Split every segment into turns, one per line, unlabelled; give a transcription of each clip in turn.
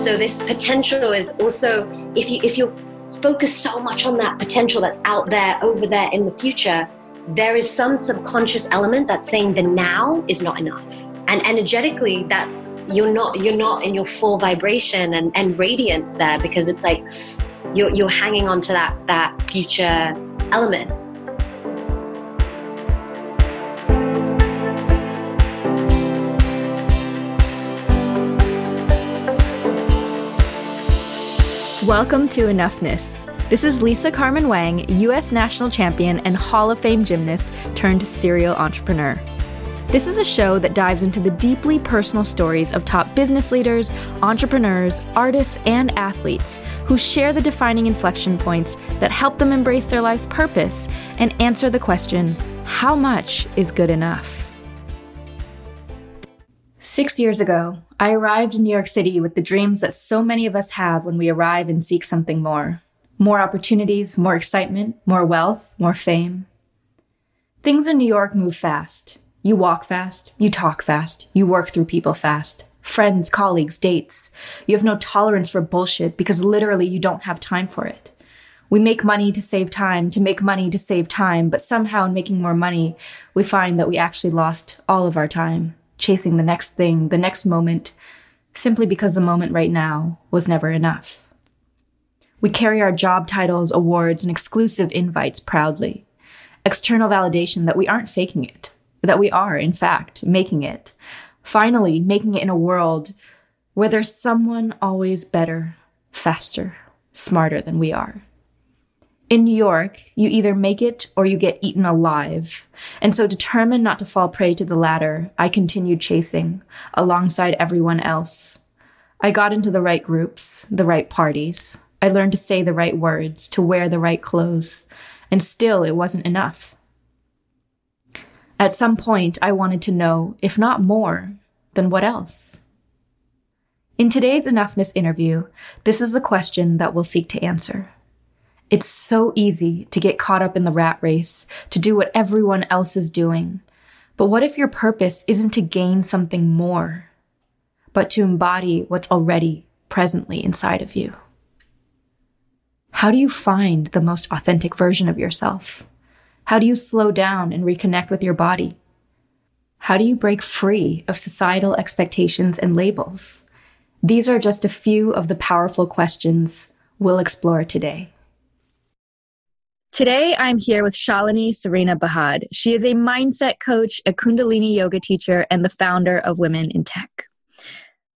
So this potential is also if you if you focus so much on that potential that's out there over there in the future, there is some subconscious element that's saying the now is not enough. And energetically that you're not you're not in your full vibration and, and radiance there because it's like you're you're hanging on to that that future element.
Welcome to Enoughness. This is Lisa Carmen Wang, U.S. national champion and Hall of Fame gymnast turned serial entrepreneur. This is a show that dives into the deeply personal stories of top business leaders, entrepreneurs, artists, and athletes who share the defining inflection points that help them embrace their life's purpose and answer the question how much is good enough? Six years ago, I arrived in New York City with the dreams that so many of us have when we arrive and seek something more more opportunities, more excitement, more wealth, more fame. Things in New York move fast. You walk fast, you talk fast, you work through people fast. Friends, colleagues, dates. You have no tolerance for bullshit because literally you don't have time for it. We make money to save time, to make money to save time, but somehow in making more money, we find that we actually lost all of our time chasing the next thing, the next moment, simply because the moment right now was never enough. We carry our job titles, awards, and exclusive invites proudly. External validation that we aren't faking it, that we are, in fact, making it. Finally, making it in a world where there's someone always better, faster, smarter than we are. In New York, you either make it or you get eaten alive. And so, determined not to fall prey to the latter, I continued chasing alongside everyone else. I got into the right groups, the right parties. I learned to say the right words, to wear the right clothes. And still, it wasn't enough. At some point, I wanted to know, if not more, then what else? In today's Enoughness interview, this is the question that we'll seek to answer. It's so easy to get caught up in the rat race, to do what everyone else is doing. But what if your purpose isn't to gain something more, but to embody what's already presently inside of you? How do you find the most authentic version of yourself? How do you slow down and reconnect with your body? How do you break free of societal expectations and labels? These are just a few of the powerful questions we'll explore today. Today, I'm here with Shalini Serena Bahad. She is a mindset coach, a Kundalini yoga teacher, and the founder of Women in Tech.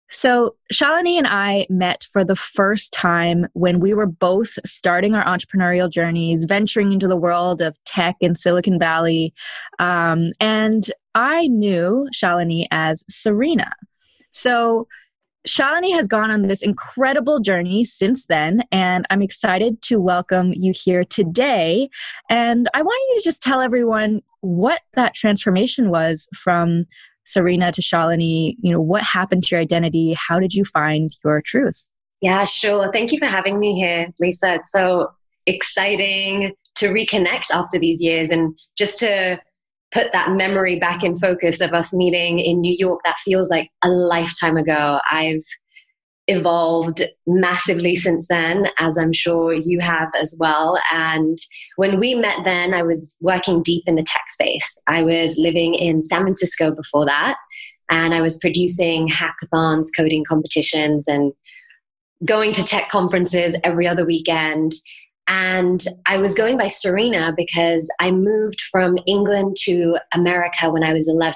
So, Shalini and I met for the first time when we were both starting our entrepreneurial journeys, venturing into the world of tech in Silicon Valley. Um, and I knew Shalini as Serena. So, Shalini has gone on this incredible journey since then, and I'm excited to welcome you here today. And I want you to just tell everyone what that transformation was from Serena to Shalini. You know, what happened to your identity? How did you find your truth?
Yeah, sure. Thank you for having me here, Lisa. It's so exciting to reconnect after these years and just to put that memory back in focus of us meeting in New York. That feels like a lifetime ago. I've evolved massively since then, as I'm sure you have as well. And when we met then, I was working deep in the tech space. I was living in San Francisco before that, and I was producing hackathons, coding competitions, and going to tech conferences every other weekend. And I was going by Serena because I moved from England to America when I was 11.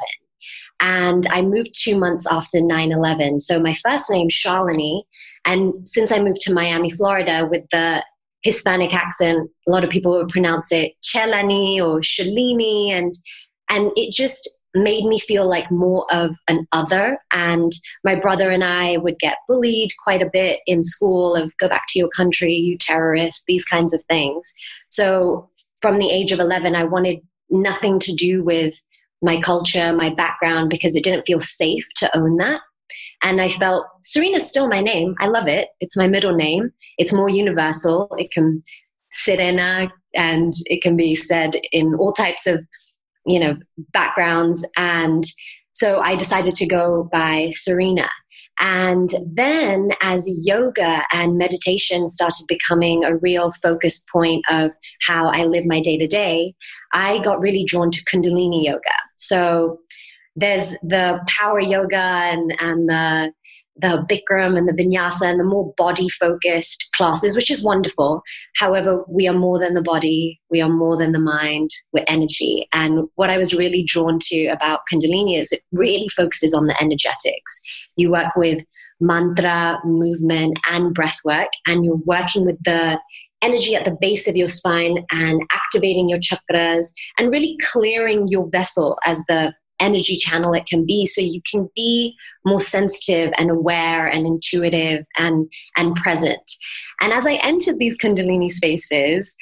And I moved two months after 9 11. So my first name, Shalini. And since I moved to Miami, Florida, with the Hispanic accent, a lot of people would pronounce it Chelani or Shalini. And, and it just made me feel like more of an other. And my brother and I would get bullied quite a bit in school of go back to your country, you terrorists, these kinds of things. So from the age of 11, I wanted nothing to do with my culture, my background, because it didn't feel safe to own that. And I felt Serena's still my name. I love it. It's my middle name. It's more universal. It can Serena and it can be said in all types of you know backgrounds and so i decided to go by serena And then, as yoga and meditation started becoming a real focus point of how I live my day to day, I got really drawn to Kundalini yoga. So, there's the power yoga and, and the the Bikram and the Vinyasa and the more body focused classes, which is wonderful. However, we are more than the body, we are more than the mind, we're energy. And what I was really drawn to about Kundalini is it really focuses on the energetics. You work with mantra, movement, and breath work, and you're working with the energy at the base of your spine and activating your chakras and really clearing your vessel as the energy channel it can be. So you can be more sensitive and aware and intuitive and and present. And as i entered these kundalini spaces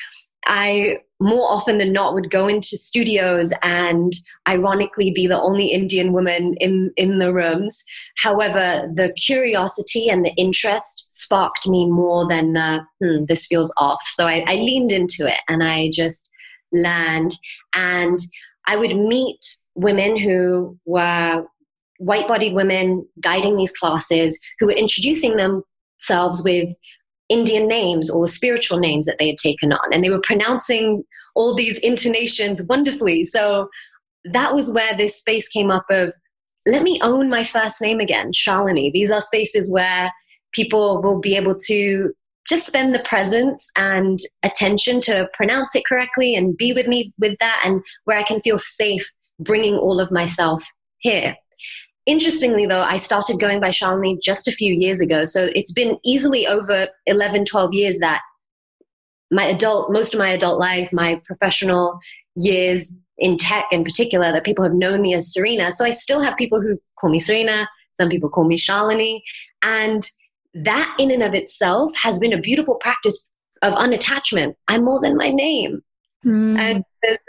i more often than not would go into studios and ironically be the only indian woman in in the rooms. However the curiosity and the interest sparked me more than the hmm, this feels off. So I, I leaned into it and i just learned. And I would meet women who were white bodied women guiding these classes who were introducing themselves with Indian names or spiritual names that they had taken on. And they were pronouncing all these intonations wonderfully. So that was where this space came up of let me own my first name again, Shalini. These are spaces where people will be able to just spend the presence and attention to pronounce it correctly and be with me with that and where I can feel safe bringing all of myself here. Interestingly, though, I started going by Shalini just a few years ago. So it's been easily over 11, 12 years that my adult, most of my adult life, my professional years in tech in particular, that people have known me as Serena. So I still have people who call me Serena. Some people call me Shalini. And that in and of itself has been a beautiful practice of unattachment. I'm more than my name. Mm. And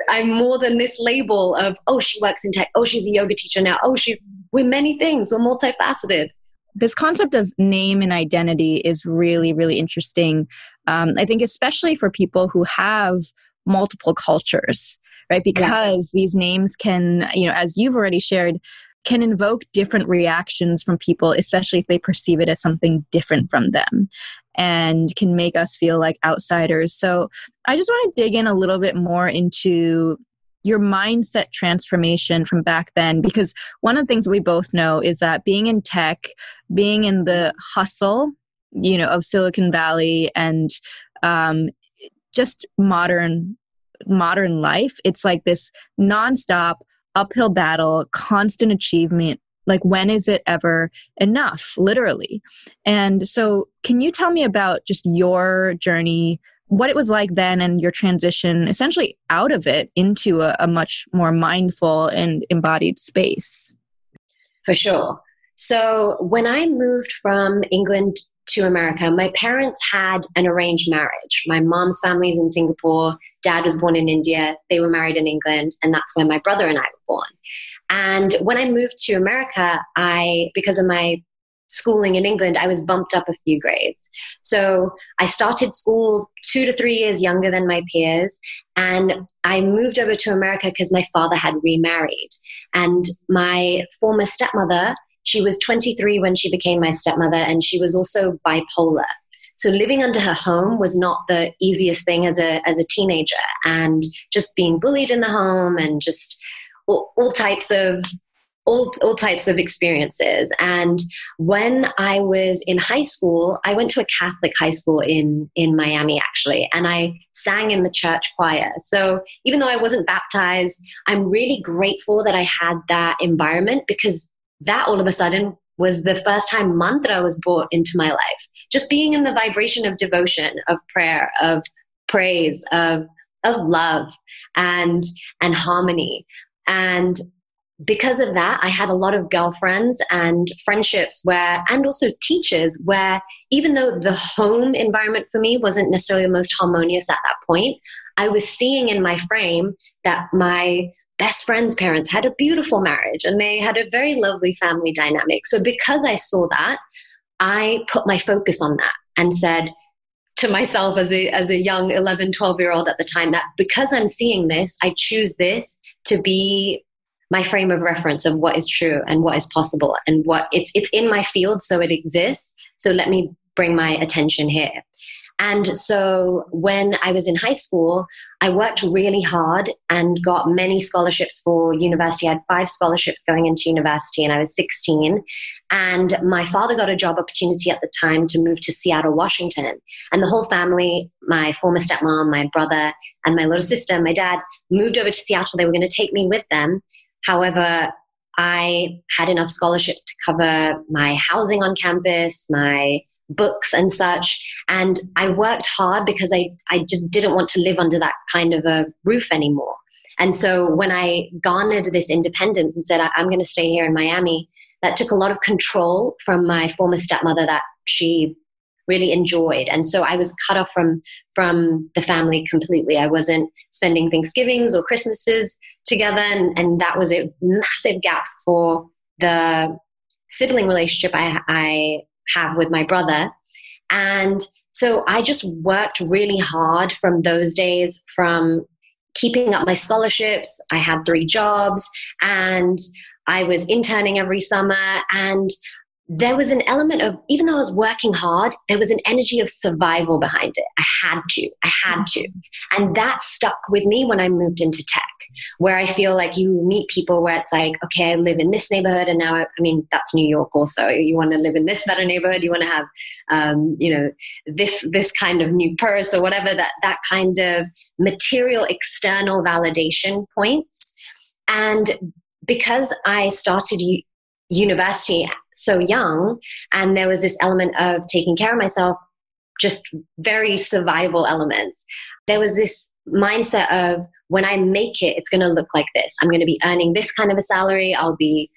I'm more than this label of, oh, she works in tech. Oh, she's a yoga teacher now. Oh, she's, we're many things. We're multifaceted.
This concept of name and identity is really, really interesting. Um, I think, especially for people who have multiple cultures, right? Because yeah. these names can, you know, as you've already shared, can invoke different reactions from people, especially if they perceive it as something different from them and can make us feel like outsiders. So I just want to dig in a little bit more into your mindset transformation from back then because one of the things we both know is that being in tech being in the hustle you know of silicon valley and um, just modern modern life it's like this nonstop uphill battle, constant achievement. Like, when is it ever enough, literally? And so, can you tell me about just your journey, what it was like then, and your transition essentially out of it into a, a much more mindful and embodied space?
For sure. So, when I moved from England to America, my parents had an arranged marriage. My mom's family is in Singapore, dad was born in India, they were married in England, and that's where my brother and I were born. And when I moved to America, I, because of my schooling in England, I was bumped up a few grades. So I started school two to three years younger than my peers. And I moved over to America because my father had remarried. And my former stepmother she was 23 when she became my stepmother, and she was also bipolar. So living under her home was not the easiest thing as a as a teenager, and just being bullied in the home, and just all, all types of all, all types of experiences. And when I was in high school, I went to a Catholic high school in, in Miami, actually, and I sang in the church choir. So even though I wasn't baptized, I'm really grateful that I had that environment because that all of a sudden was the first time mantra was brought into my life. Just being in the vibration of devotion, of prayer, of praise, of of love and and harmony. And because of that, I had a lot of girlfriends and friendships where, and also teachers where, even though the home environment for me wasn't necessarily the most harmonious at that point, I was seeing in my frame that my best friend's parents had a beautiful marriage and they had a very lovely family dynamic. So, because I saw that, I put my focus on that and said to myself as a, as a young 11, 12 year old at the time that because I'm seeing this, I choose this to be my frame of reference of what is true and what is possible and what it's it's in my field so it exists so let me bring my attention here and so when I was in high school, I worked really hard and got many scholarships for university. I had five scholarships going into university, and I was 16. And my father got a job opportunity at the time to move to Seattle, Washington. And the whole family, my former stepmom, my brother, and my little sister, my dad, moved over to Seattle. They were going to take me with them. However, I had enough scholarships to cover my housing on campus, my books and such. And I worked hard because I, I just didn't want to live under that kind of a roof anymore. And so when I garnered this independence and said, I'm going to stay here in Miami, that took a lot of control from my former stepmother that she really enjoyed. And so I was cut off from from the family completely. I wasn't spending Thanksgivings or Christmases together. And, and that was a massive gap for the sibling relationship I, I have with my brother. And so I just worked really hard from those days, from keeping up my scholarships. I had three jobs and I was interning every summer. And there was an element of, even though I was working hard, there was an energy of survival behind it. I had to, I had to. And that stuck with me when I moved into tech, where I feel like you meet people where it's like, okay, I live in this neighborhood. And now, I, I mean, that's New York also. You want to live in this better neighborhood. You want to have, um, you know, this, this kind of new purse or whatever, that, that kind of material external validation points. And because I started university so young and there was this element of taking care of myself just very survival elements. There was this mindset of when i make it it's going to look like this. I'm going to be earning this kind of a salary. I'll be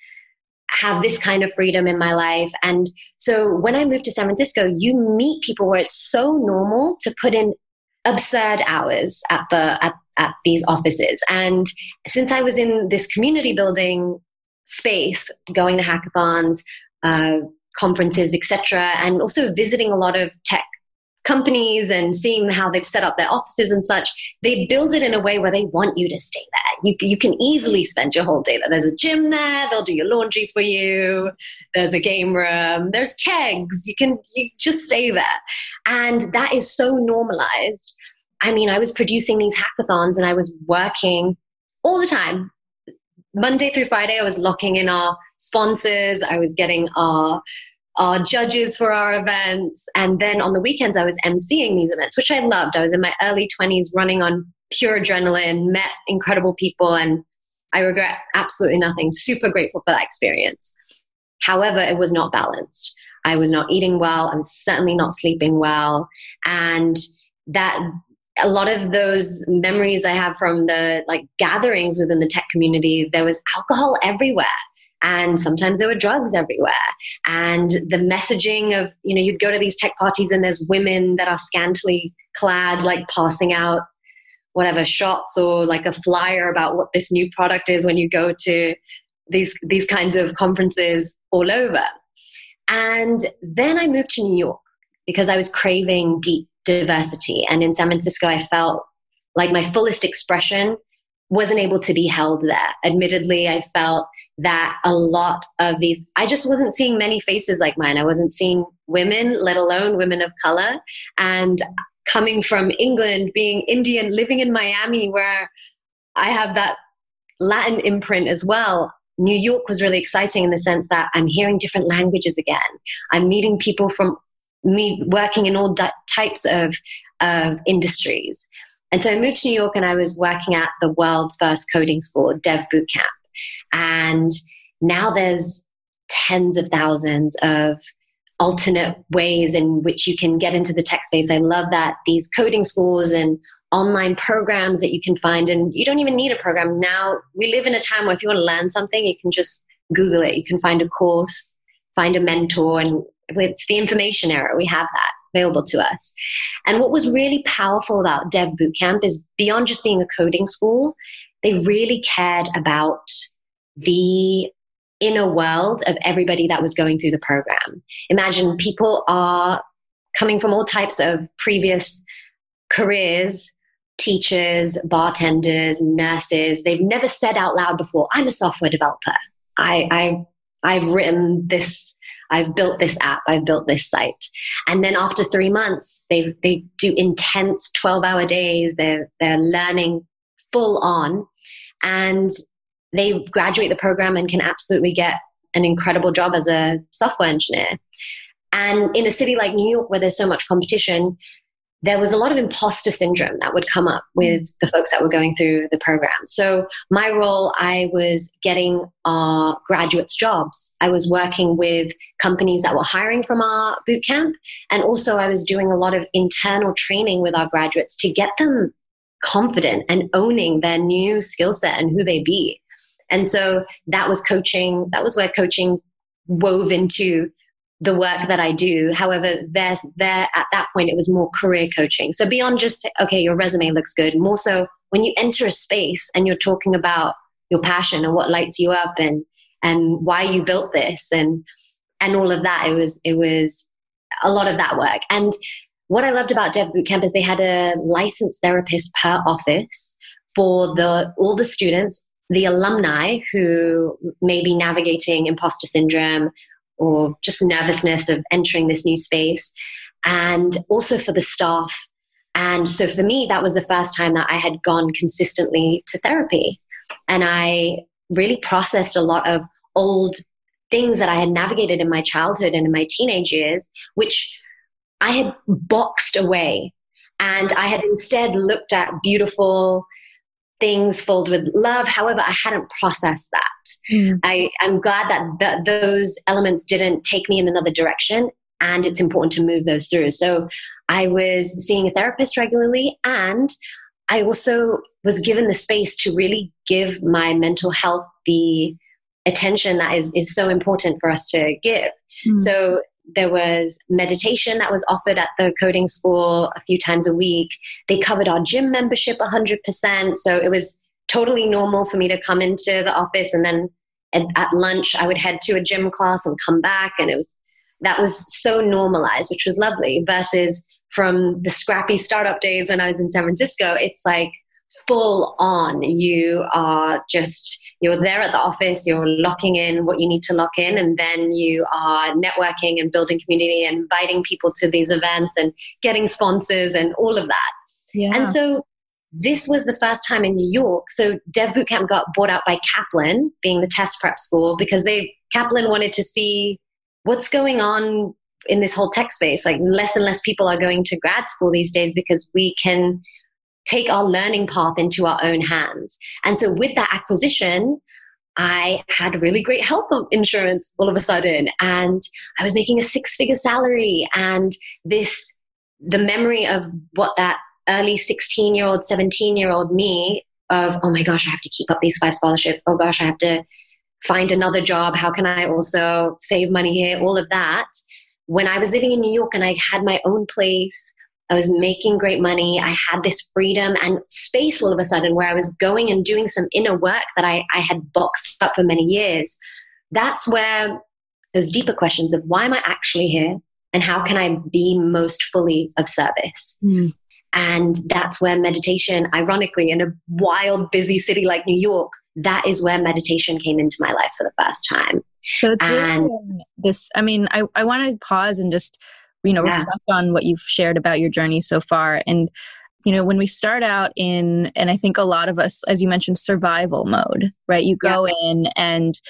have this kind of freedom in my life. And so when i moved to san francisco you meet people where it's so normal to put in absurd hours at the at, at these offices. And since i was in this community building space, going to hackathons, uh, conferences, etc., and also visiting a lot of tech companies and seeing how they've set up their offices and such, they build it in a way where they want you to stay there. You, you can easily spend your whole day there. There's a gym there, they'll do your laundry for you, there's a game room, there's kegs, you can you just stay there. And that is so normalized. I mean, I was producing these hackathons and I was working all the time Monday through Friday, I was locking in our sponsors. I was getting our our judges for our events, and then on the weekends, I was emceeing these events, which I loved. I was in my early twenties, running on pure adrenaline, met incredible people, and I regret absolutely nothing. Super grateful for that experience. However, it was not balanced. I was not eating well. I was certainly not sleeping well, and that a lot of those memories I have from the like gatherings within the tech community, there was alcohol everywhere. And sometimes there were drugs everywhere. And the messaging of, you know, you'd go to these tech parties and there's women that are scantily clad, like passing out whatever shots or like a flyer about what this new product is when you go to these these kinds of conferences all over. And then I moved to New York because I was craving deep diversity. And in San Francisco, I felt like my fullest expression wasn't able to be held there. Admittedly, I felt that a lot of these, I just wasn't seeing many faces like mine. I wasn't seeing women, let alone women of color. And coming from England, being Indian, living in Miami, where I have that Latin imprint as well. New York was really exciting in the sense that I'm hearing different languages again. I'm meeting people from me working in all di- types of, of industries. And so I moved to New York and I was working at the world's first coding school, Dev Bootcamp. And now there's tens of thousands of alternate ways in which you can get into the tech space. I love that these coding schools and online programs that you can find, and you don't even need a program. Now we live in a time where if you want to learn something, you can just Google it. You can find a course, find a mentor, and it's the information era. We have that available to us. And what was really powerful about Dev Bootcamp is beyond just being a coding school, they really cared about the inner world of everybody that was going through the program. Imagine people are coming from all types of previous careers teachers, bartenders, nurses, they've never said out loud before, I'm a software developer. I, I, I've written this, I've built this app, I've built this site. And then after three months, they, they do intense 12 hour days. They're, they're learning full on and they graduate the program and can absolutely get an incredible job as a software engineer. And in a city like New York, where there's so much competition, there was a lot of imposter syndrome that would come up with mm. the folks that were going through the program. So, my role, I was getting our graduates jobs. I was working with companies that were hiring from our boot camp. And also, I was doing a lot of internal training with our graduates to get them confident and owning their new skill set and who they be. And so, that was coaching, that was where coaching wove into the work that I do. However, there, there at that point, it was more career coaching. So beyond just, okay, your resume looks good, more so when you enter a space and you're talking about your passion and what lights you up and, and why you built this and, and all of that, it was, it was a lot of that work. And what I loved about Dev Bootcamp is they had a licensed therapist per office for the, all the students, the alumni who may be navigating imposter syndrome or just nervousness of entering this new space, and also for the staff. And so for me, that was the first time that I had gone consistently to therapy. And I really processed a lot of old things that I had navigated in my childhood and in my teenage years, which I had boxed away. And I had instead looked at beautiful, things filled with love. However, I hadn't processed that. Mm. I, am glad that th- those elements didn't take me in another direction, and it's important to move those through. So I was seeing a therapist regularly, and I also was given the space to really give my mental health the attention that is, is so important for us to give. Mm. So there was meditation that was offered at the coding school a few times a week. They covered our gym membership 100%. So it was totally normal for me to come into the office and then at, at, lunch I would head to a gym class and come back. And it was, that was so normalized, which was lovely versus from the scrappy startup days when I was in San Francisco, it's like full on. You are just, you're there at the office, you're locking in what you need to lock in, and then you are networking and building community and inviting people to these events and getting sponsors and all of that. Yeah. And so this was the first time in New York. So Dev Bootcamp got bought out by Kaplan, being the test prep school, because they Kaplan wanted to see what's going on in this whole tech space. Like less and less people are going to grad school these days because we can take our learning path into our own hands. And so with that acquisition, I had really great health insurance all of a sudden, and I was making a six figure salary. And this, the memory of what that early 16 year old, 17 year old me of, oh my gosh, I have to keep up these five scholarships. Oh gosh, I have to find another job. How can I also save money here? All of that. When I was living in New York and I had my own place, I was making great money. I had this freedom and space all of a sudden where I was going and doing some inner work that I, I had boxed up for many years. That's where those deeper questions of why am I actually here and how can I be most fully of service? Mm. And that's where meditation, ironically, in a wild, busy city like New York, that is where meditation came into my life for the first time.
So it's and, really this, I mean, I, I want to pause and just you know yeah. reflect on what you've shared about your journey so far and you know when we start out in and i think a lot of us as you mentioned survival mode right you go yeah. in and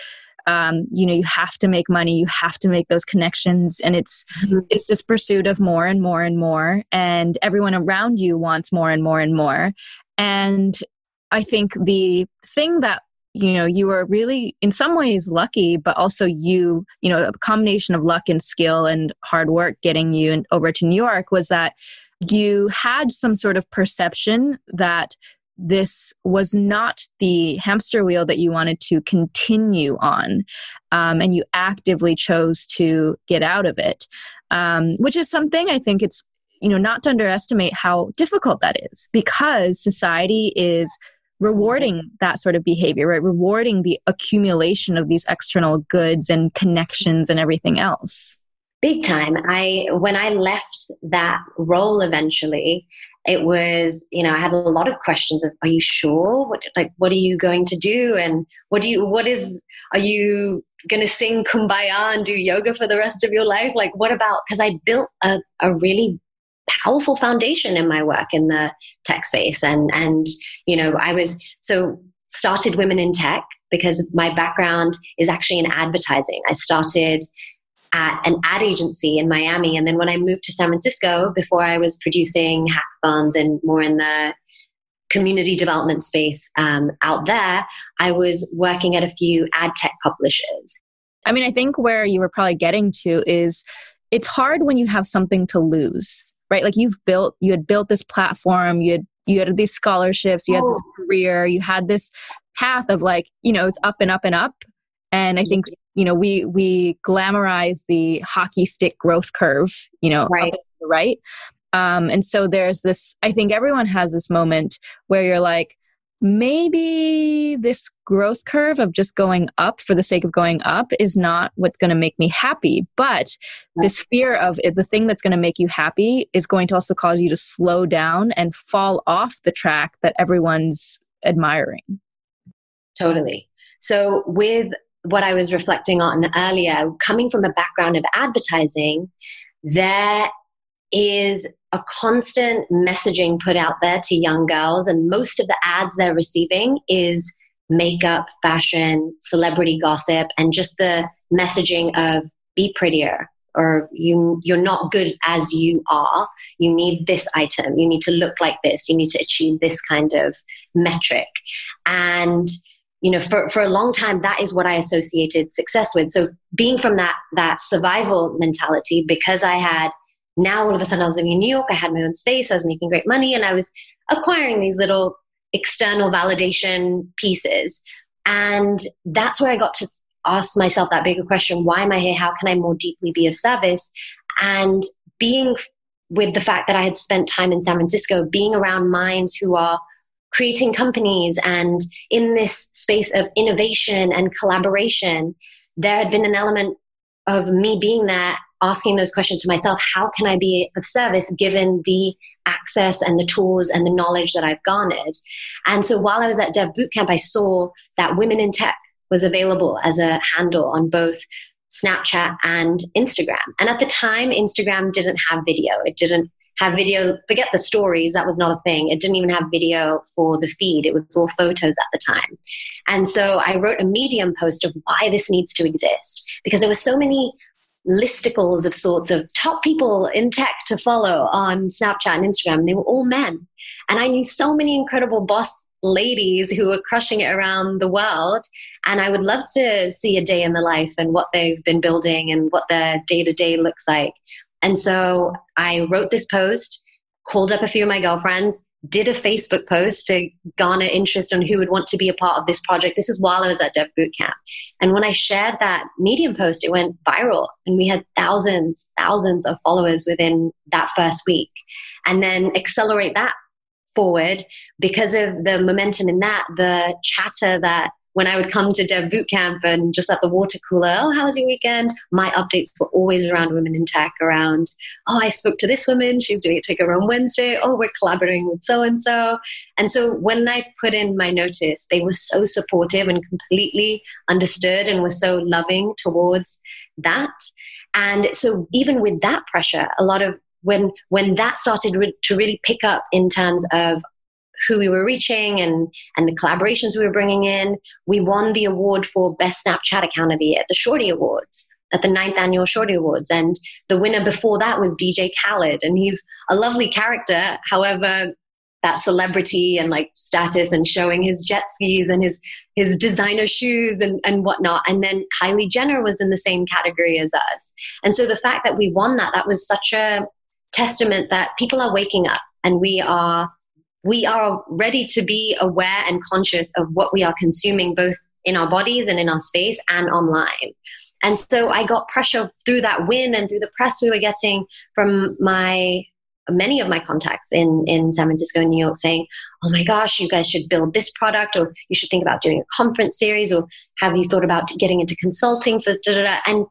um, you know you have to make money you have to make those connections and it's mm-hmm. it's this pursuit of more and more and more and everyone around you wants more and more and more and i think the thing that you know you were really in some ways lucky but also you you know a combination of luck and skill and hard work getting you over to new york was that you had some sort of perception that this was not the hamster wheel that you wanted to continue on um, and you actively chose to get out of it um, which is something i think it's you know not to underestimate how difficult that is because society is rewarding mm-hmm. that sort of behavior, right? Rewarding the accumulation of these external goods and connections and everything else.
Big time. I when I left that role eventually, it was you know i had a lot of questions of are you sure what like what are you going to do and what do you what is are you going to sing kumbaya and do yoga for the rest of your life like what about because i built a, a really powerful foundation in my work in the tech space and and you know i was so started women in tech because my background is actually in advertising i started at an ad agency in Miami. And then when I moved to San Francisco, before I was producing hackathons and more in the community development space um, out there, I was working at a few ad tech publishers.
I mean, I think where you were probably getting to is it's hard when you have something to lose, right? Like you've built, you had built this platform, you had you had these scholarships, you had this oh. career, you had this path of like, you know, it's up and up and up. And I think you know we we glamorize the hockey stick growth curve you know
right
right um, and so there's this i think everyone has this moment where you're like maybe this growth curve of just going up for the sake of going up is not what's going to make me happy but this fear of the thing that's going to make you happy is going to also cause you to slow down and fall off the track that everyone's admiring.
Totally. So with what I was reflecting on earlier, coming from a background of advertising, there is a constant messaging put out there to young girls, and most of the ads they're receiving is makeup, fashion, celebrity gossip, and just the messaging of be prettier or you you're not good as you are. You need this item. You need to look like this. You need to achieve this kind of metric. And you know for, for a long time that is what i associated success with. So being from that that survival mentality because i had now all of a sudden i was living in new york. I had my own space. I was making great money and i was acquiring these little external validation pieces. And that's where i got to ask myself that bigger question why am i here? How can i more deeply be of service? And being with the fact that i had spent time in san francisco being around minds who are creating companies and in this space of innovation and collaboration, there had been an element of me being there asking those questions to myself how can I be of service given the access and the tools and the knowledge that I've garnered? And so while I was at Dev Bootcamp, I saw that Women in Tech was available as a handle on both Snapchat and Instagram. And at the time, Instagram didn't have video. It didn't have video, forget the stories, that was not a thing. It didn't even have video for the feed, it was all photos at the time. And so I wrote a Medium post of why this needs to exist because there were so many listicles of sorts of top people in tech to follow on Snapchat and Instagram. And they were all men. And I knew so many incredible boss ladies who were crushing it around the world. And I would love to see a day in the life and what they've been building and what their day to day looks like. And so I wrote this post, called up a few of my girlfriends, did a Facebook post to garner interest on who would want to be a part of this project. This is while I was at Dev Bootcamp. And when I shared that Medium post, it went viral and we had thousands, thousands of followers within that first week. And then accelerate that forward because of the momentum in that, the chatter that when I would come to Dev Bootcamp and just at the water cooler, oh, how was your weekend? My updates were always around women in tech, around, oh, I spoke to this woman, she's doing a takeover on Wednesday, oh, we're collaborating with so and so. And so when I put in my notice, they were so supportive and completely understood and were so loving towards that. And so even with that pressure, a lot of when when that started re- to really pick up in terms of who we were reaching and, and the collaborations we were bringing in. We won the award for Best Snapchat Account of the Year the Shorty Awards, at the ninth annual Shorty Awards. And the winner before that was DJ Khaled. And he's a lovely character. However, that celebrity and like status and showing his jet skis and his his designer shoes and, and whatnot. And then Kylie Jenner was in the same category as us. And so the fact that we won that, that was such a testament that people are waking up and we are we are ready to be aware and conscious of what we are consuming, both in our bodies and in our space and online. And so I got pressure through that win and through the press we were getting from my many of my contacts in, in San Francisco and New York saying, oh my gosh, you guys should build this product, or you should think about doing a conference series, or have you thought about getting into consulting for da da da? And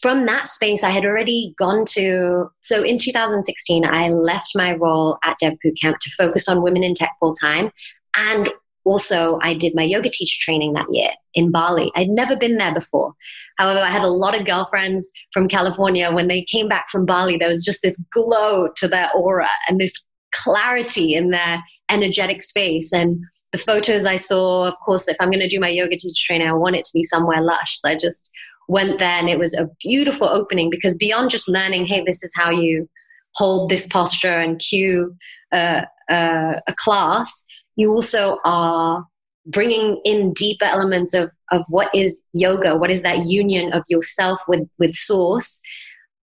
from that space, I had already gone to. So in 2016, I left my role at Dev Bootcamp to focus on women in tech full time. And also, I did my yoga teacher training that year in Bali. I'd never been there before. However, I had a lot of girlfriends from California. When they came back from Bali, there was just this glow to their aura and this clarity in their energetic space. And the photos I saw, of course, if I'm going to do my yoga teacher training, I want it to be somewhere lush. So I just went there and it was a beautiful opening because beyond just learning, hey, this is how you hold this posture and cue uh, uh, a class, you also are bringing in deeper elements of, of what is yoga, what is that union of yourself with, with source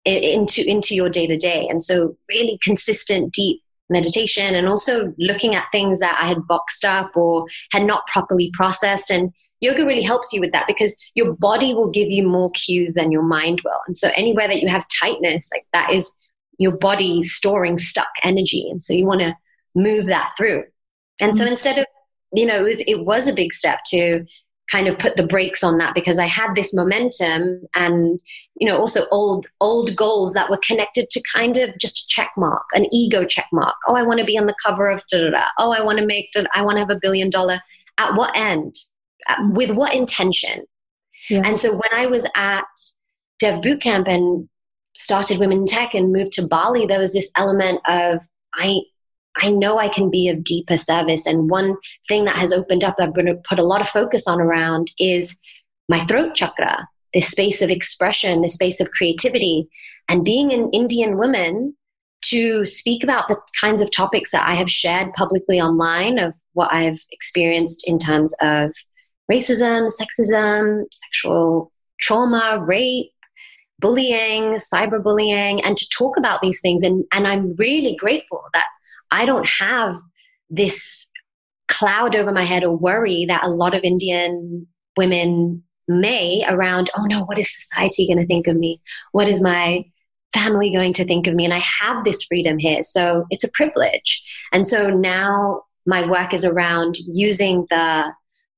into, into your day to day. And so, really consistent, deep meditation, and also looking at things that I had boxed up or had not properly processed. And yoga really helps you with that because your body will give you more cues than your mind will. And so, anywhere that you have tightness, like that is your body storing stuck energy. And so, you want to move that through. And mm-hmm. so, instead of you know, it was, it was a big step to kind of put the brakes on that because I had this momentum and you know also old old goals that were connected to kind of just a check mark, an ego check mark. Oh, I want to be on the cover of da da da. Oh, I want to make I want to have a billion dollar. At what end? With what intention? Yeah. And so when I was at Dev Bootcamp and started Women Tech and moved to Bali, there was this element of I I know I can be of deeper service. And one thing that has opened up, that I've been put a lot of focus on around is my throat chakra, this space of expression, this space of creativity. And being an Indian woman, to speak about the kinds of topics that I have shared publicly online of what I've experienced in terms of racism, sexism, sexual trauma, rape, bullying, cyberbullying, and to talk about these things. And, and I'm really grateful that I don't have this cloud over my head or worry that a lot of Indian women may around, oh no, what is society going to think of me? What is my family going to think of me? And I have this freedom here. So it's a privilege. And so now my work is around using the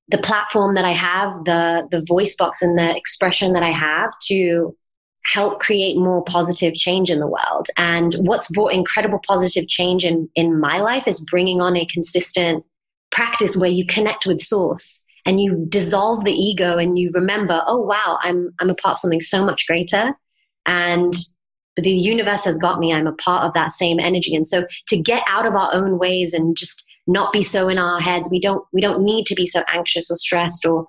the platform that I have, the the voice box and the expression that I have to help create more positive change in the world. And what's brought incredible positive change in, in my life is bringing on a consistent practice where you connect with source and you dissolve the ego and you remember, oh wow, I'm I'm a part of something so much greater. And the universe has got me. I'm a part of that same energy. And so to get out of our own ways and just not be so in our heads, we don't we don't need to be so anxious or stressed or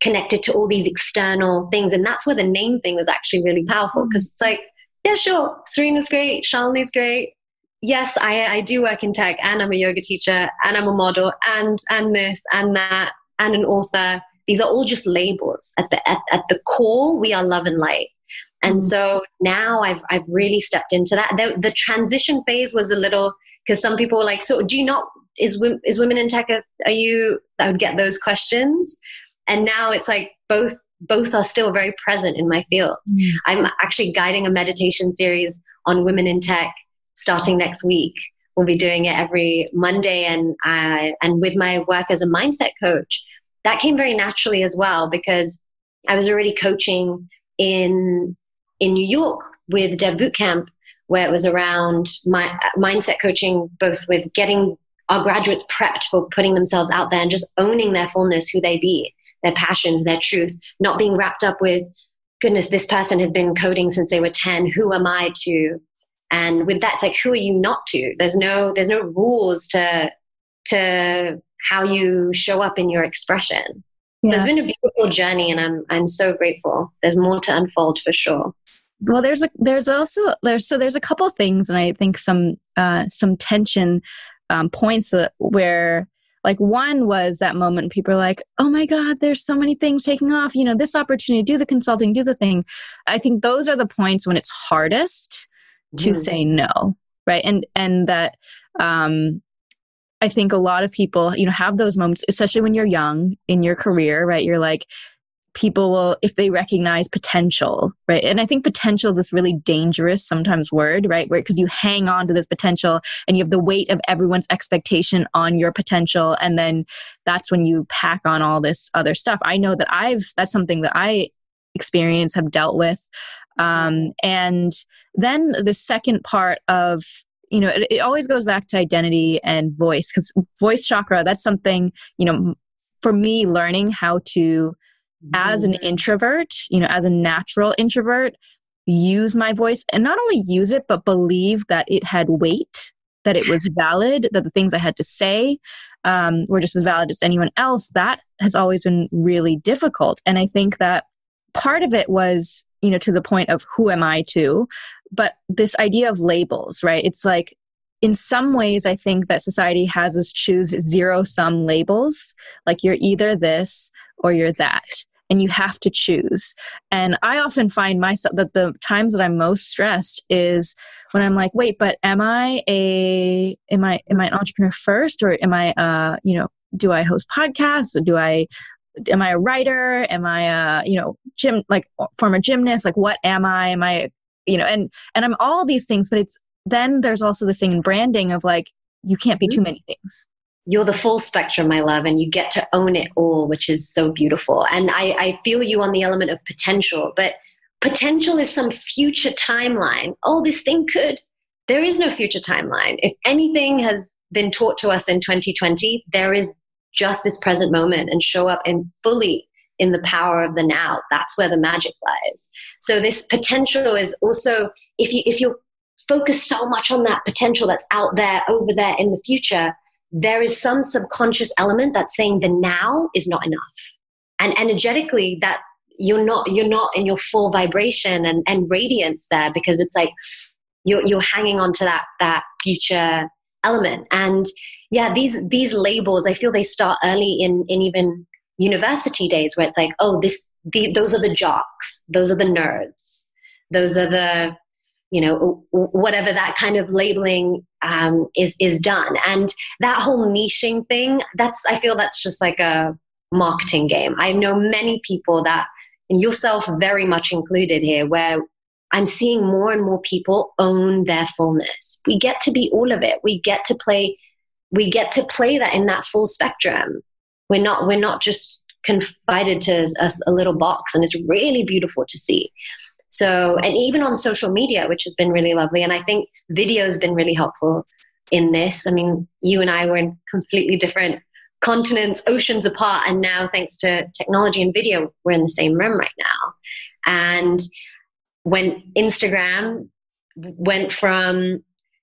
connected to all these external things. And that's where the name thing was actually really powerful because it's like, yeah, sure, Serena's great, Shalini's great. Yes, I, I do work in tech and I'm a yoga teacher and I'm a model and and this and that and an author. These are all just labels. At the at, at the core, we are love and light. And mm-hmm. so now I've I've really stepped into that. The, the transition phase was a little because some people were like, so do you not is is women in tech? Are you? I would get those questions, and now it's like both both are still very present in my field. Mm. I'm actually guiding a meditation series on women in tech starting next week. We'll be doing it every Monday, and I, and with my work as a mindset coach, that came very naturally as well because I was already coaching in in New York with Dev Bootcamp, where it was around my mindset coaching, both with getting our graduates prepped for putting themselves out there and just owning their fullness, who they be their passions, their truth, not being wrapped up with, goodness, this person has been coding since they were 10. Who am I to? And with that, it's like, who are you not to? There's no, there's no rules to, to how you show up in your expression. Yeah. So it's been a beautiful journey and I'm, I'm so grateful. There's more to unfold for sure
well there's a there's also there's so there's a couple things and i think some uh some tension um points that where like one was that moment people are like oh my god there's so many things taking off you know this opportunity do the consulting do the thing i think those are the points when it's hardest to mm. say no right and and that um I think a lot of people, you know, have those moments, especially when you're young in your career, right? You're like, people will if they recognize potential right? And i think potential is this really dangerous sometimes word right? Where because you hang on to this potential and you have the weight of everyone's expectation on your potential and then that's when you pack on all this other stuff. I know that i've that's something that i experience have dealt with Um, and then the second part of you know it, it always goes back to identity and voice because voice chakra that's something you know for me learning how to as an mm-hmm. introvert you know as a natural introvert use my voice and not only use it but believe that it had weight that it was valid that the things i had to say um, were just as valid as anyone else. That has always been really difficult. And i think that part of it was you know to the point of who am i to? But this idea of labels right? It's like in some ways i think that society has us choose zero sum labels. Like you're either this or you're that and you have to choose and i often find myself that the times that i'm most stressed is when i'm like wait but am i a am i am i an entrepreneur first or am i uh you know do i host podcasts or do i am I a writer? Am I a, you know, gym, like former gymnast? Like, what am I? Am I, you know, and, and I'm all these things, but it's, then there's also this thing in branding of like, you can't be too mm-hmm. many things.
You're the full spectrum, my love, and you get to own it all, which is so beautiful. And I, I feel you on the element of potential, but potential is some future timeline. Oh, this thing could. There is no future timeline. If anything has been taught to us in 2020, there is just this present moment and show up and fully in the power of the now that's where the magic lies so this potential is also if you if you focus so much on that potential that's out there over there in the future there is some subconscious element that's saying the now is not enough. And energetically that you're not you're not in your full vibration and, and radiance there because it's like you're you're hanging on to that that future element. And yeah these these labels i feel they start early in in even university days where it's like oh this the, those are the jocks. Those are the nerds. Those are the you know whatever that kind of labeling um, is is done and that whole niching thing that's i feel that's just like a marketing game i know many people that and yourself very much included here where i'm seeing more and more people own their fullness we get to be all of it we get to play we get to play that in that full spectrum. We're not we're not just confided to a, a little box, and it's really beautiful to see. So, and even on social media, which has been really lovely, and I think video has been really helpful in this. I mean, you and I were in completely different continents, oceans apart, and now thanks to technology and video, we're in the same room right now. And when Instagram went from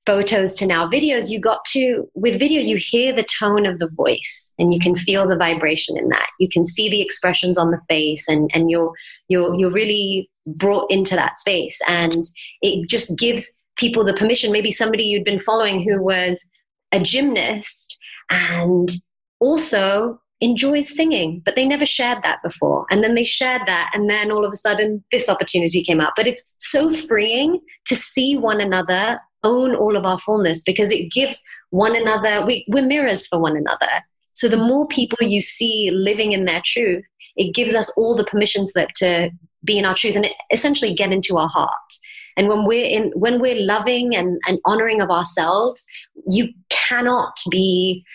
photos to now videos, you got to, with video, you hear the tone of the voice and you can mm-hmm. feel the vibration in that. You can see the expressions on the face and, and you're, you're, you're really brought into that space. And it just gives people the permission, maybe somebody you'd been following who was a gymnast and also enjoys singing, but they never shared that before. And then they shared that, and then all of a sudden, this opportunity came up. But it's so freeing to see one another own all of our fullness because it gives one another, we, we're mirrors for one another. So the more people you see living in their truth, it gives us all the permission slip to be in our truth and essentially get into our heart. And when we're in, when we're loving and, and honoring of ourselves, you cannot be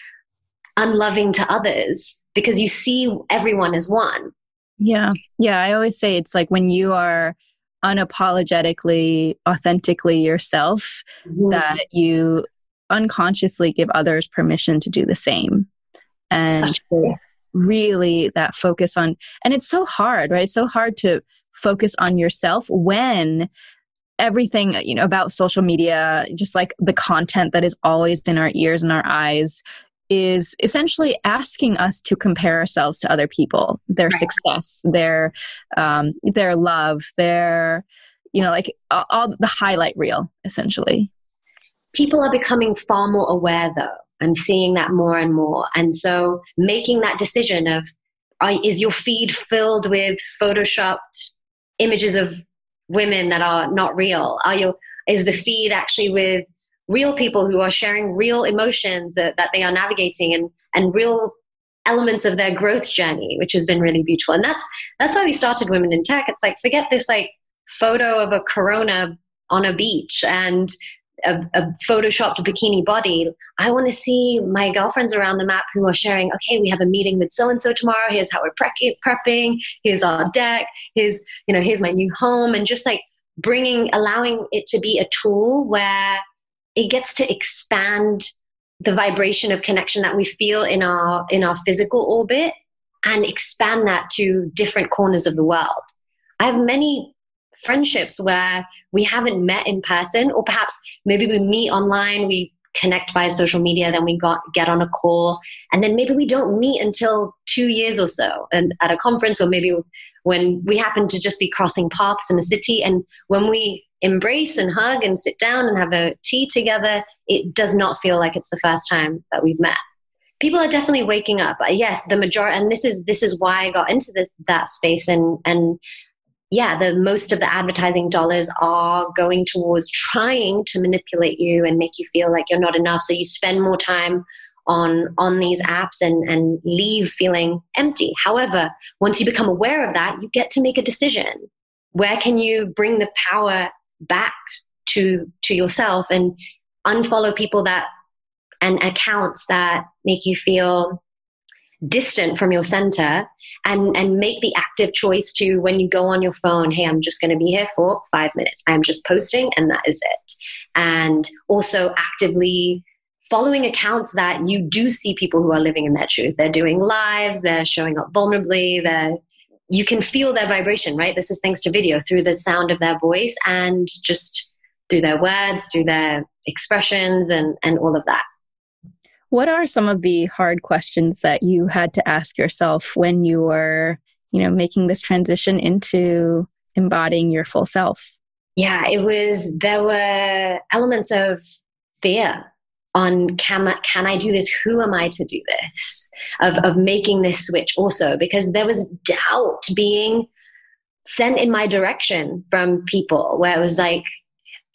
unloving to others because you see everyone as one.
Yeah. Yeah. I always say it's like when you are unapologetically, authentically yourself, mm-hmm. that you unconsciously give others permission to do the same. And really that focus on, and it's so hard, right? It's so hard to focus on yourself when everything you know about social media just like the content that is always in our ears and our eyes is essentially asking us to compare ourselves to other people, their right. success, their um, their love, their you know, like all, the highlight reel, essentially.
People are becoming far more aware, though. I'm seeing that more and more, and so making that decision of are, is your feed filled with photoshopped images of women that are not real? Are your is the feed actually with real people who are sharing real emotions that, that they are navigating and, and real elements of their growth journey, which has been really beautiful. And that's that's why we started Women in Tech. It's like forget this like photo of a corona on a beach and a, a photoshopped bikini body. I want to see my girlfriends around the map who are sharing, okay, we have a meeting with so and so tomorrow. Here's how we're pre- prepping. Here's our deck. Here's, you know, here's my new home. And just like bringing, allowing it to be a tool where it gets to expand the vibration of connection that we feel in our in our physical orbit and expand that to different corners of the world. I have many friendships where we haven't met in person, or perhaps maybe we meet online, we connect via social media, then we got get on a call, and then maybe we don't meet until two years or so, and at a conference, or maybe when we happen to just be crossing paths in a city, and when we embrace and hug and sit down and have a tea together, it does not feel like it's the first time that we've met. People are definitely waking up. Uh, yes, the majority, and this is this is why I got into the, that space, and and yeah, the most of the advertising dollars are going towards trying to manipulate you and make you feel like you're not enough. So you spend more time on on these apps and and leave feeling empty. However, once you become aware of that, you get to make a decision. Where can you bring the power back to to yourself and unfollow people that and accounts that make you feel distant from your center and and make the active choice to when you go on your phone hey i'm just going to be here for 5 minutes. I'm just posting and that is it. And also actively following accounts that you do see people who are living in their truth. They're doing lives they're showing up vulnerably they're you can feel their vibration right this is thanks to video through the sound of their voice and just through their words through their expressions and and all of that
what are some of the hard questions that you had to ask yourself when you were, you know, making this transition into embodying your full self?
Yeah, it was, there were elements of fear on can, I, can I do this? Who am I to do this? Of, of making this switch also, because there was doubt being sent in my direction from people where it was like,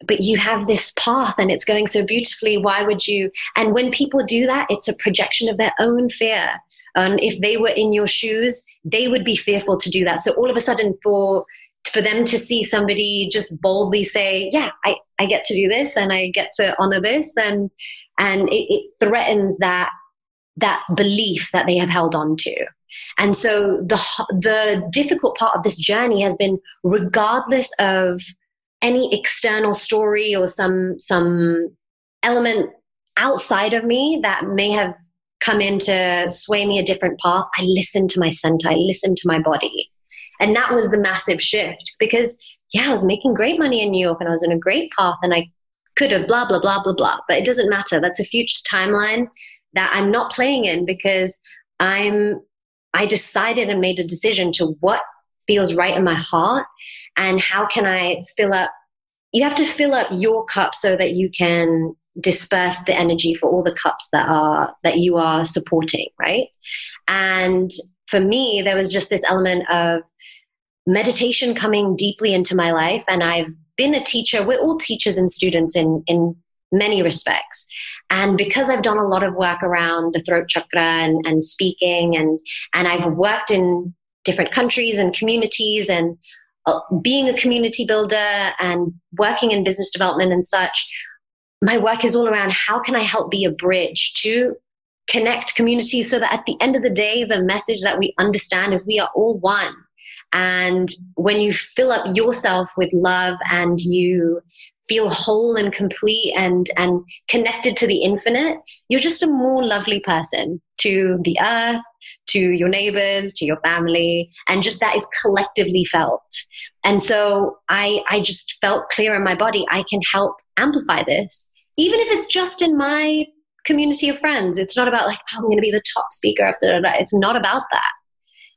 but you have this path and it's going so beautifully. Why would you? And when people do that, it's a projection of their own fear. And if they were in your shoes, they would be fearful to do that. So all of a sudden, for for them to see somebody just boldly say, "Yeah, I, I get to do this and I get to honor this," and and it, it threatens that that belief that they have held on to. And so the the difficult part of this journey has been, regardless of any external story or some some element outside of me that may have come in to sway me a different path i listened to my center i listened to my body and that was the massive shift because yeah i was making great money in new york and i was in a great path and i could have blah blah blah blah blah but it doesn't matter that's a future timeline that i'm not playing in because i'm i decided and made a decision to what feels right in my heart and how can I fill up? You have to fill up your cup so that you can disperse the energy for all the cups that are that you are supporting, right? And for me, there was just this element of meditation coming deeply into my life, and I've been a teacher. We're all teachers and students in in many respects. And because I've done a lot of work around the throat chakra and, and speaking, and and I've worked in different countries and communities and uh, being a community builder and working in business development and such, my work is all around how can I help be a bridge to connect communities so that at the end of the day, the message that we understand is we are all one. And when you fill up yourself with love and you feel whole and complete and, and connected to the infinite, you're just a more lovely person to the earth, to your neighbors, to your family, and just that is collectively felt. And so I, I just felt clear in my body, I can help amplify this, even if it's just in my community of friends. It's not about like, oh, I'm going to be the top speaker. It's not about that.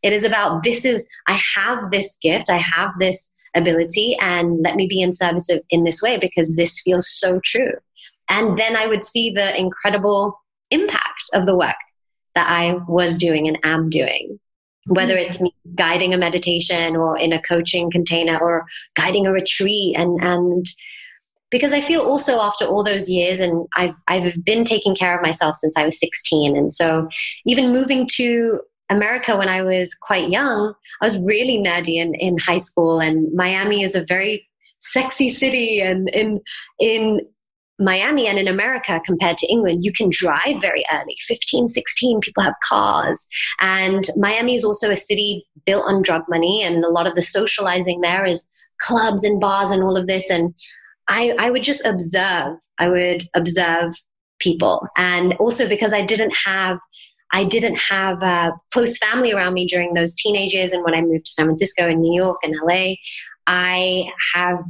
It is about this is, I have this gift, I have this ability, and let me be in service of, in this way because this feels so true. And then I would see the incredible impact of the work that I was doing and am doing whether it's me guiding a meditation or in a coaching container or guiding a retreat and and because I feel also after all those years and I've I've been taking care of myself since I was 16 and so even moving to America when I was quite young I was really nerdy in, in high school and Miami is a very sexy city and in in Miami and in America compared to England, you can drive very early 15, 16, people have cars. And Miami is also a city built on drug money, and a lot of the socializing there is clubs and bars and all of this. And I, I would just observe. I would observe people. And also because I didn't have I didn't have a close family around me during those teenage years and when I moved to San Francisco and New York and LA, I have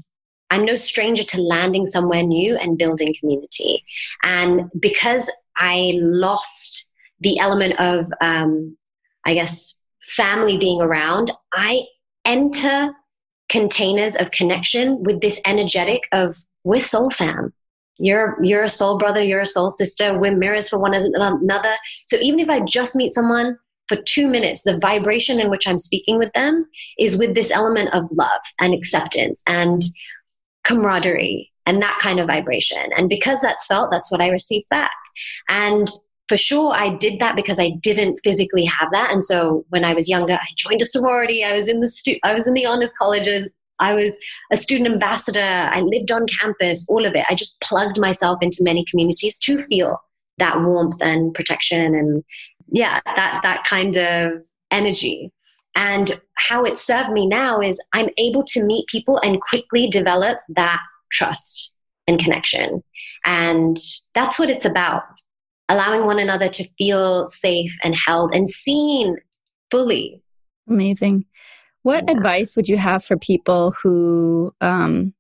I'm no stranger to landing somewhere new and building community. And because I lost the element of, um, I guess, family being around, I enter containers of connection with this energetic of we're soul fam. You're you're a soul brother, you're a soul sister. We're mirrors for one another. So even if I just meet someone for two minutes, the vibration in which I'm speaking with them is with this element of love and acceptance and camaraderie and that kind of vibration. And because that's felt, that's what I received back. And for sure, I did that because I didn't physically have that. And so when I was younger, I joined a sorority. I was in the stu- I was in the honors colleges. I was a student ambassador. I lived on campus. All of it. I just plugged myself into many communities to feel that warmth and protection and yeah, that that kind of energy. And how it served me now is I'm able to meet people and quickly develop that trust and connection. And that's what it's about allowing one another to feel safe and held and seen fully.
Amazing. What yeah. advice would you have for people who um,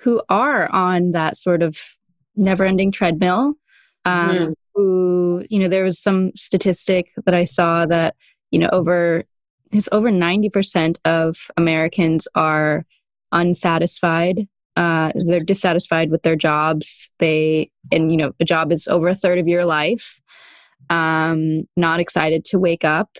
who are on that sort of never-ending treadmill? Um, mm Who you know, there was some statistic that I saw that you know over there's over ninety percent of Americans are unsatisfied uh, they're dissatisfied with their jobs. They, and you know, a job is over a third of your life. Um, not excited to wake up,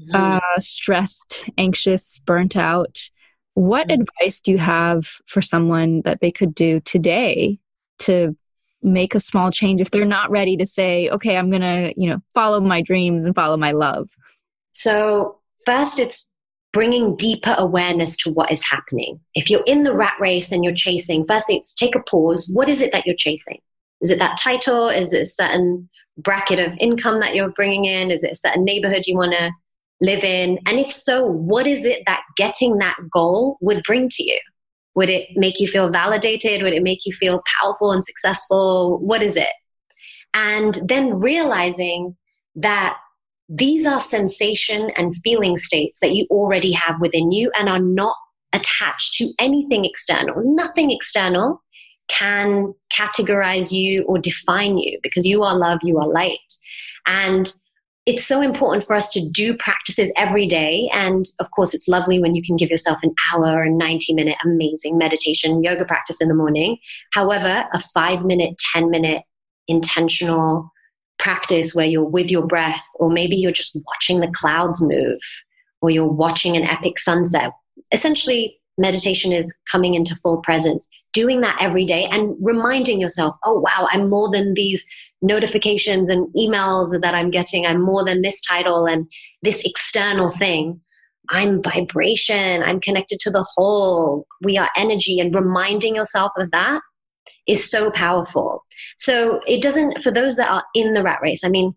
mm-hmm. uh, stressed, anxious, burnt out. What mm-hmm. advice do you have for someone that they could do today to make a small change if they're not ready to say, okay, I'm going to, you know, follow my dreams and follow my love?
So, first, it's bringing deeper awareness to what is happening. If you're in the rat race and you're chasing, firstly, it's take a pause. What is it that you're chasing? Is it that title? Is it a certain bracket of income that you're bringing in? Is it a certain neighborhood you want to live in? And if so, what is it that getting that goal would bring to you? Would it make you feel validated? Would it make you feel powerful and successful? What is it? And then realizing that these are sensation and feeling states that you already have within you and are not attached to anything external. Nothing external can categorize you or define you because you are love, you are light. And it's so important for us to do practices every day. And of course, it's lovely when you can give yourself an hour and 90 minute amazing meditation, yoga practice in the morning. However, a five minute, 10 minute intentional practice where you're with your breath, or maybe you're just watching the clouds move, or you're watching an epic sunset. Essentially, meditation is coming into full presence, doing that every day and reminding yourself, oh, wow, I'm more than these notifications and emails that I'm getting. I'm more than this title and this external thing. I'm vibration. I'm connected to the whole. We are energy. And reminding yourself of that is so powerful. So it doesn't, for those that are in the rat race, I mean,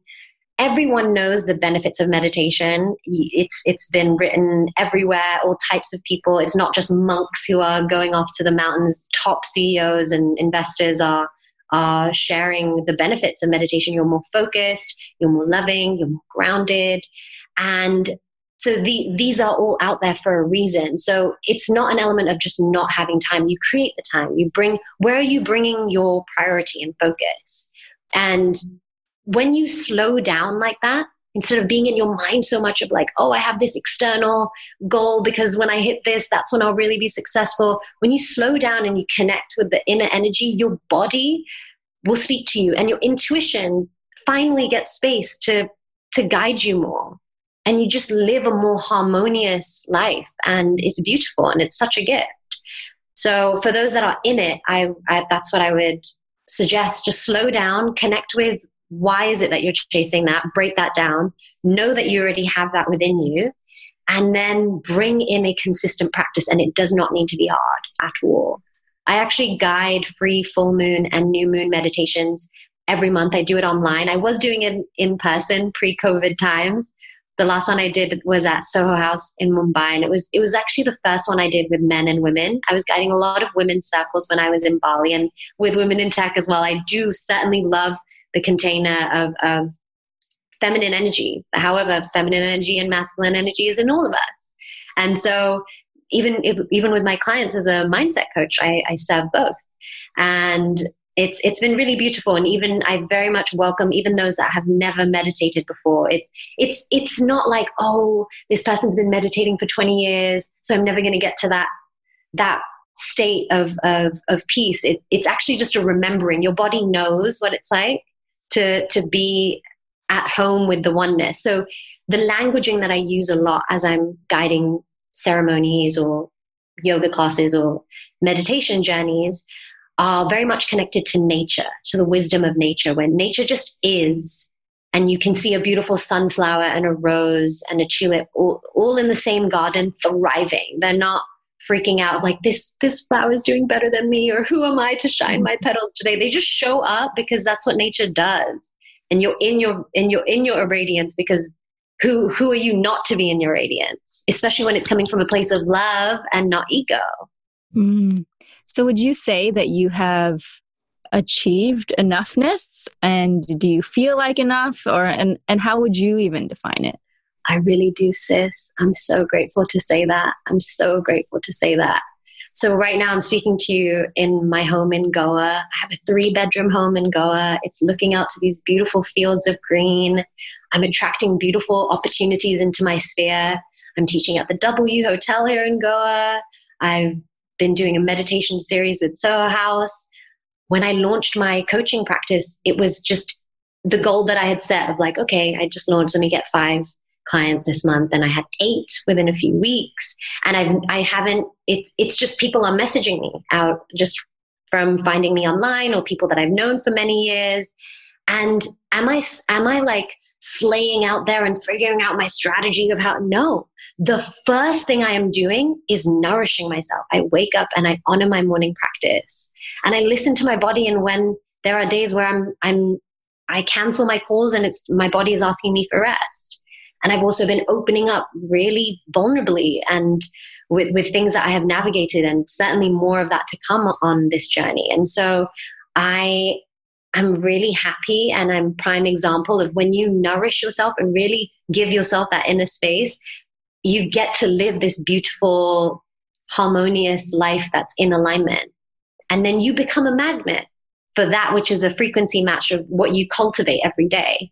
everyone knows the benefits of meditation. It's, it's been written everywhere, all types of people. It's not just monks who are going off to the mountains. Top CEOs and investors are, are sharing the benefits of meditation. You're more focused, you're more loving, you're more grounded. And so the, these are all out there for a reason. So it's not an element of just not having time. You create the time. You bring, where are you bringing your priority and focus? And when you slow down like that, instead of being in your mind so much of like, oh, I have this external goal because when I hit this, that's when I'll really be successful. When you slow down and you connect with the inner energy, your body will speak to you and your intuition finally gets space to to guide you more. And you just live a more harmonious life and it's beautiful and it's such a gift. So for those that are in it I, I, that's what i would suggest. Just slow down connect with why is it that you're chasing that? Break that down. Know that you already have that within you and then bring in a consistent practice and it does not need to be hard at all. I actually guide free full moon and new moon meditations every month. I do it online. I was doing it in person pre-covid times. The last one I did was at Soho House in Mumbai, and it was it was actually the first one I did with men and women. I was guiding a lot of women's circles when I was in Bali, and with women in tech as well. I do certainly love the container of, of feminine energy. However, feminine energy and masculine energy is in all of us, and so even if, even with my clients as a mindset coach, I, I serve both, and it's it's been really beautiful. And even i very much welcome even those that have never meditated before. It it's it's not like oh this person's been meditating for 20 years so i'm never going to get to that that state of of, of peace. It, it's actually just a remembering. Your body knows what it's like to to be at home with the oneness so the languaging that i use a lot as i'm guiding ceremonies or yoga classes or meditation journeys are very much connected to nature, to the wisdom of nature, when nature just is. And you can see a beautiful sunflower and a rose and a tulip all, all in the same garden thriving. They're not freaking out like this this flower is doing better than me or who am I to shine my petals today. They just show up because that's what nature does. And you're in your in your in your radiance because who who are you not to be in your radiance especially when it's coming from a place of love and not ego
mm. So, would you say that you have achieved enoughness and do you feel like enough or and and how would you even define it
i really do sis. I'm so grateful to say that. I'm so grateful to say that. So right now i'm speaking to you in my home in goa. I have a three bedroom home in goa. It's looking out to these beautiful fields of green. I'm attracting beautiful opportunities into my sphere. I'm teaching at the w hotel here in goa. I've been doing a meditation series with Soho House. When I launched my coaching practice, it was just the goal that I had set of like, okay, I just launched, let me get five clients this month and I had eight within a few weeks. And I've, I haven't, it's, it's just people are messaging me out just from finding me online or people that I've known for many years. And am I, am I like slaying out there and figuring out my strategy of how, no, the first thing I am doing is nourishing myself. I wake up and I honor my morning practice and I listen to my body. And when there are days where I'm, I'm, I cancel my calls and it's my body is asking me for rest. And I've also been opening up really vulnerably and with, with things that I have navigated and certainly more of that to come on this journey. And so I am really happy and I'm prime example of when you nourish yourself and really give yourself that inner space, you get to live this beautiful, harmonious life that's in alignment. And then you become a magnet for that which is a frequency match of what you cultivate every day.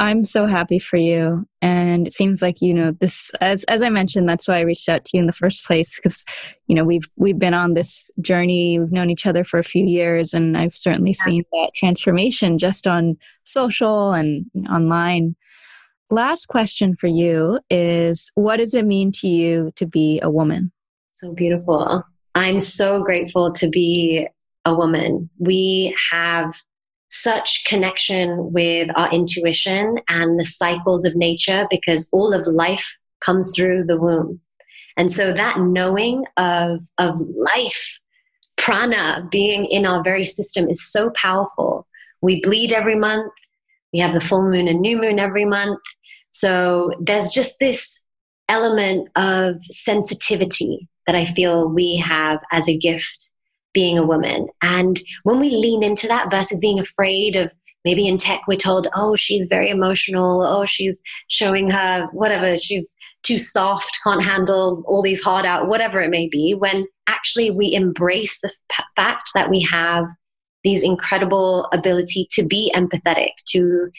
I'm so happy for you. And it seems like, you know, this as as I mentioned, that's why I reached out to you in the first place because, you know, we've we've been on this journey. We've known each other for a few years and I've certainly yeah. seen that transformation just on social and online. Last question for you is what does it mean to you to be a woman?
So beautiful. I'm so grateful to be a woman. We have such connection with our intuition and the cycles of nature because all of life comes through the womb. And so that knowing of, of life, prana being in our very system is so powerful. We bleed every month. We have the full moon and new moon every month. So there's just this element of sensitivity that I feel we have as a gift being a woman. And when we lean into that versus being afraid of maybe in tech, we're told, oh, she's very emotional. Oh, she's showing her whatever. She's too soft, can't handle all these hard out, whatever it may be. When actually we embrace the fact that we have these incredible ability to be empathetic, to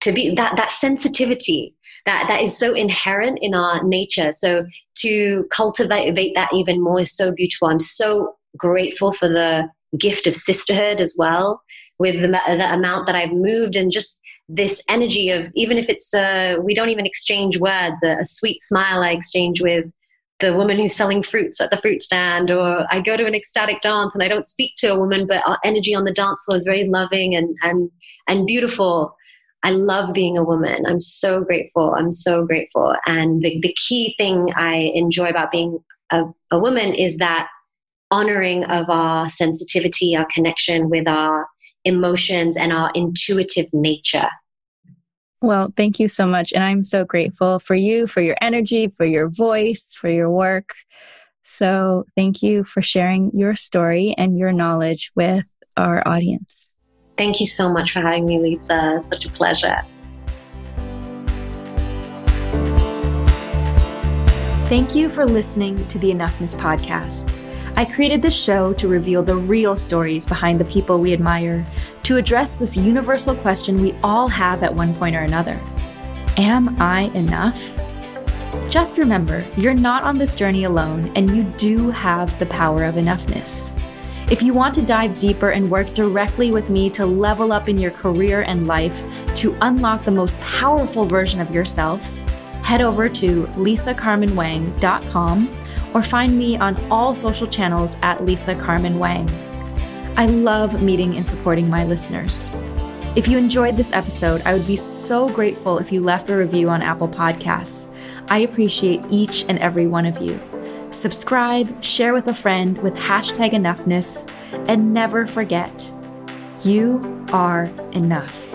to be that that sensitivity that that is so inherent in our nature so to cultivate that even more is so beautiful i'm so grateful for the gift of sisterhood as well with the, the amount that i've moved and just this energy of even if it's uh, we don't even exchange words a, a sweet smile i exchange with the woman who's selling fruits at the fruit stand, or I go to an ecstatic dance and I don't speak to a woman, but our energy on the dance floor is very loving and and and beautiful. I love being a woman. I'm so grateful. I'm so grateful. And the, the key thing I enjoy about being a, a woman is that honoring of our sensitivity, our connection with our emotions, and our intuitive nature.
Well, thank you so much. And I'm so grateful for you, for your energy, for your voice, for your work. So thank you for sharing your story and your knowledge with our audience.
Thank you so much for having me, Lisa. Such a pleasure.
Thank you for listening to the Enoughness Podcast. I created this show to reveal the real stories behind the people we admire, to address this universal question we all have at one point or another Am I enough? Just remember, you're not on this journey alone, and you do have the power of enoughness. If you want to dive deeper and work directly with me to level up in your career and life to unlock the most powerful version of yourself, head over to lisacarmenwang.com or find me on all social channels at Lisa Carmen Wang. I love meeting and supporting my listeners. If you enjoyed this episode, I would be so grateful if you left a review on Apple Podcasts. I appreciate each and every one of you. Subscribe, share with a friend with hashtag enoughness, and never forget you are enough.